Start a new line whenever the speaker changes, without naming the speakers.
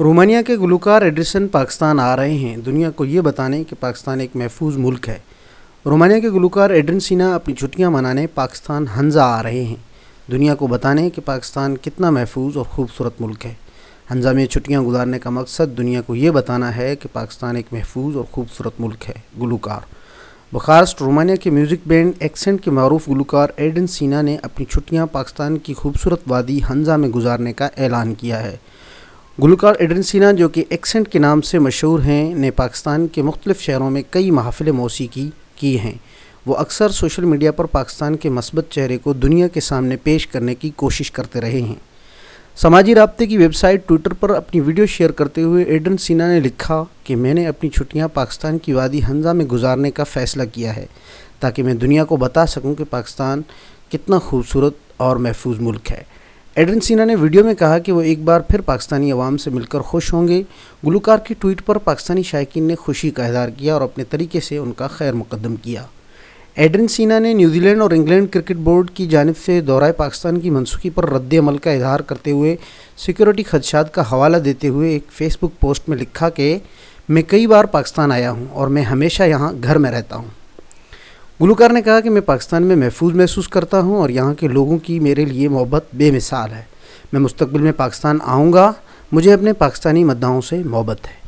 رومانیہ کے گلوکار ایڈرسن پاکستان آ رہے ہیں۔ دنیا کو یہ بتانے کہ پاکستان ایک محفوظ ملک ہے۔ رومانیہ کے گلوکار ایڈرن سینا اپنی چھٹیاں منانے پاکستان ہنزا آ رہے ہیں۔ دنیا کو بتانے کہ پاکستان کتنا محفوظ اور خوبصورت ملک ہے۔ ہنزا میں چھٹیاں گزارنے کا مقصد دنیا کو یہ بتانا ہے کہ پاکستان ایک محفوظ اور خوبصورت ملک ہے۔ گلوکار۔ بخارسٹ رومانیہ کے میوزک بینڈ ایکسنٹ کے معروف گلوکار ایڈن سینا نے اپنی چھٹیاں پاکستان کی خوبصورت وادی ہنزا میں گزارنے کا اعلان کیا ہے۔ گلوکار ایڈن سینا، جو کہ ایکسنٹ کے نام سے مشہور ہیں، نے پاکستان کے مختلف شہروں میں کئی محافل موسیقی کی ہیں۔ وہ اکثر سوشل میڈیا پر پاکستان کے مثبت چہرے کو دنیا کے سامنے پیش کرنے کی کوشش کرتے رہے ہیں۔ سماجی رابطے کی ویب سائٹ ٹویٹر پر اپنی ویڈیو شیئر کرتے ہوئے ایڈن سینا نے لکھا کہ میں نے اپنی چھٹیاں پاکستان کی وادی ہنزا میں گزارنے کا فیصلہ کیا ہے، تاکہ میں دنیا کو بتا سکوں کہ پاکستان کتنا خوبصورت اور محفوظ ملک ہے۔ ایڈن سینا نے ویڈیو میں کہا کہ وہ ایک بار پھر پاکستانی عوام سے مل کر خوش ہوں گے۔ گلوکار کی ٹویٹ پر پاکستانی شائقین نے خوشی کا اظہار کیا اور اپنے طریقے سے ان کا خیر مقدم کیا۔ ایڈرن سینا نے نیوزی لینڈ اور انگلینڈ کرکٹ بورڈ کی جانب سے دورہ پاکستان کی منسوخی پر رد عمل کا اظہار کرتے ہوئے سیکورٹی خدشات کا حوالہ دیتے ہوئے ایک فیس بک پوسٹ میں لکھا کہ میں کئی بار پاکستان آیا ہوں اور میں ہمیشہ یہاں گھر میں رہتا ہوں۔ گلوکار نے کہا کہ میں پاکستان میں محفوظ محسوس کرتا ہوں اور یہاں کے لوگوں کی میرے لیے محبت بے مثال ہے۔ میں مستقبل میں پاکستان آؤں گا، مجھے اپنے پاکستانی مداحوں سے محبت ہے۔